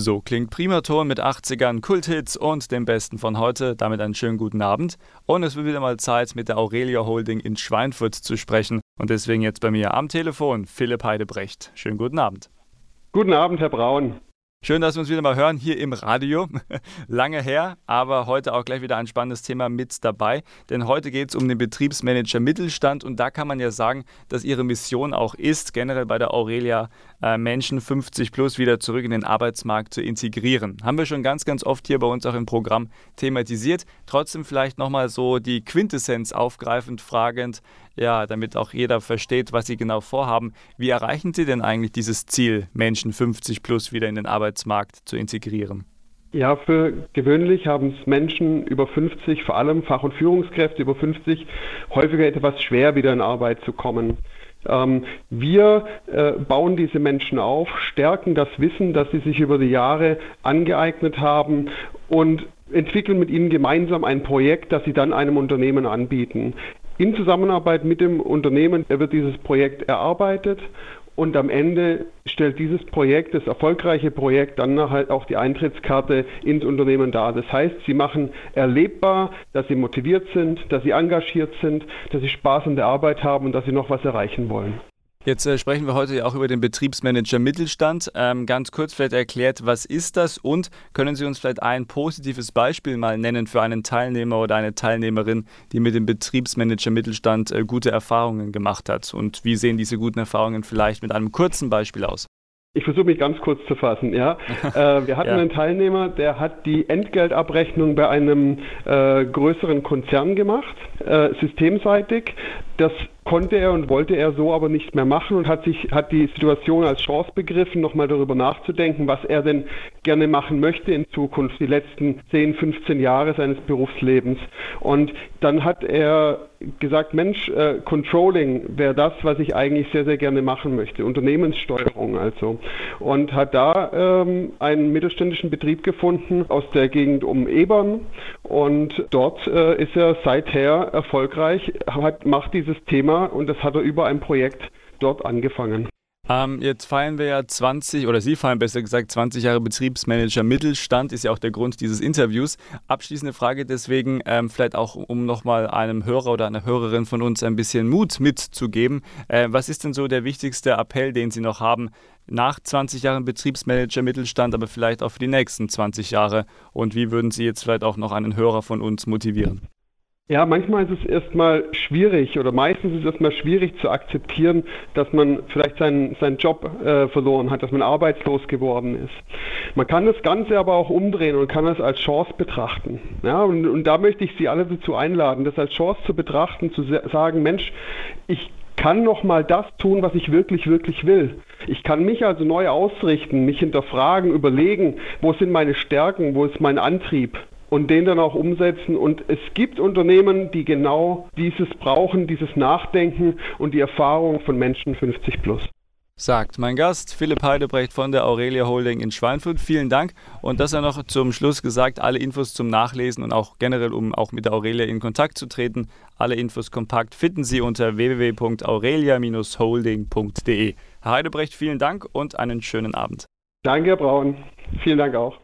So klingt Primaton mit 80ern, Kulthits und dem Besten von heute. Damit einen schönen guten Abend. Und es wird wieder mal Zeit, mit der Aurelia Holding in Schweinfurt zu sprechen. Und deswegen jetzt bei mir am Telefon Philipp Heidebrecht. Schönen guten Abend. Guten Abend, Herr Braun. Schön, dass wir uns wieder mal hören hier im Radio. Lange her, aber heute auch gleich wieder ein spannendes Thema mit dabei. Denn heute geht es um den Betriebsmanager Mittelstand und da kann man ja sagen, dass Ihre Mission auch ist, generell bei der Aurelia Menschen 50 plus wieder zurück in den Arbeitsmarkt zu integrieren. Haben wir schon ganz, ganz oft hier bei uns auch im Programm thematisiert. Trotzdem vielleicht nochmal so die Quintessenz aufgreifend fragend, ja, damit auch jeder versteht, was Sie genau vorhaben. Wie erreichen Sie denn eigentlich dieses Ziel, Menschen 50 plus wieder in den Arbeitsmarkt zu integrieren? Ja, für gewöhnlich haben es Menschen über 50, vor allem Fach- und Führungskräfte über 50, häufiger etwas schwer, wieder in Arbeit zu kommen. Ähm, wir äh, bauen diese Menschen auf, stärken das Wissen, das sie sich über die Jahre angeeignet haben und entwickeln mit ihnen gemeinsam ein Projekt, das sie dann einem Unternehmen anbieten. In Zusammenarbeit mit dem Unternehmen wird dieses Projekt erarbeitet und am Ende stellt dieses Projekt, das erfolgreiche Projekt, dann halt auch die Eintrittskarte ins Unternehmen dar. Das heißt, sie machen erlebbar, dass sie motiviert sind, dass sie engagiert sind, dass sie Spaß an der Arbeit haben und dass sie noch was erreichen wollen. Jetzt äh, sprechen wir heute ja auch über den Betriebsmanager Mittelstand. Ähm, ganz kurz vielleicht erklärt, was ist das und können Sie uns vielleicht ein positives Beispiel mal nennen für einen Teilnehmer oder eine Teilnehmerin, die mit dem Betriebsmanager Mittelstand äh, gute Erfahrungen gemacht hat? Und wie sehen diese guten Erfahrungen vielleicht mit einem kurzen Beispiel aus? Ich versuche mich ganz kurz zu fassen. Ja, äh, wir hatten ja. einen Teilnehmer, der hat die Entgeltabrechnung bei einem äh, größeren Konzern gemacht, äh, systemseitig. Das konnte er und wollte er so aber nicht mehr machen und hat sich hat die Situation als Chance begriffen, nochmal darüber nachzudenken, was er denn gerne machen möchte in Zukunft, die letzten 10, 15 Jahre seines Berufslebens. Und dann hat er gesagt, Mensch, äh, Controlling wäre das, was ich eigentlich sehr, sehr gerne machen möchte, Unternehmenssteuerung also. Und hat da ähm, einen mittelständischen Betrieb gefunden aus der Gegend um Ebern und dort äh, ist er seither erfolgreich, hat, macht dieses Thema und das hat er über ein Projekt dort angefangen. Ähm, jetzt feiern wir ja 20, oder Sie feiern besser gesagt 20 Jahre Betriebsmanager Mittelstand, ist ja auch der Grund dieses Interviews. Abschließende Frage deswegen, ähm, vielleicht auch um nochmal einem Hörer oder einer Hörerin von uns ein bisschen Mut mitzugeben. Äh, was ist denn so der wichtigste Appell, den Sie noch haben nach 20 Jahren Betriebsmanager Mittelstand, aber vielleicht auch für die nächsten 20 Jahre? Und wie würden Sie jetzt vielleicht auch noch einen Hörer von uns motivieren? Ja, manchmal ist es erstmal schwierig oder meistens ist es erstmal schwierig zu akzeptieren, dass man vielleicht seinen, seinen Job äh, verloren hat, dass man arbeitslos geworden ist. Man kann das Ganze aber auch umdrehen und kann es als Chance betrachten. Ja, und, und da möchte ich Sie alle dazu einladen, das als Chance zu betrachten, zu sagen, Mensch, ich kann noch mal das tun, was ich wirklich, wirklich will. Ich kann mich also neu ausrichten, mich hinterfragen, überlegen, wo sind meine Stärken, wo ist mein Antrieb und den dann auch umsetzen. Und es gibt Unternehmen, die genau dieses brauchen, dieses Nachdenken und die Erfahrung von Menschen 50 plus. Sagt mein Gast Philipp Heidebrecht von der Aurelia Holding in Schweinfurt. Vielen Dank. Und das er noch zum Schluss gesagt, alle Infos zum Nachlesen und auch generell, um auch mit der Aurelia in Kontakt zu treten. Alle Infos kompakt finden Sie unter www.aurelia-holding.de. Herr Heidebrecht, vielen Dank und einen schönen Abend. Danke, Herr Braun. Vielen Dank auch.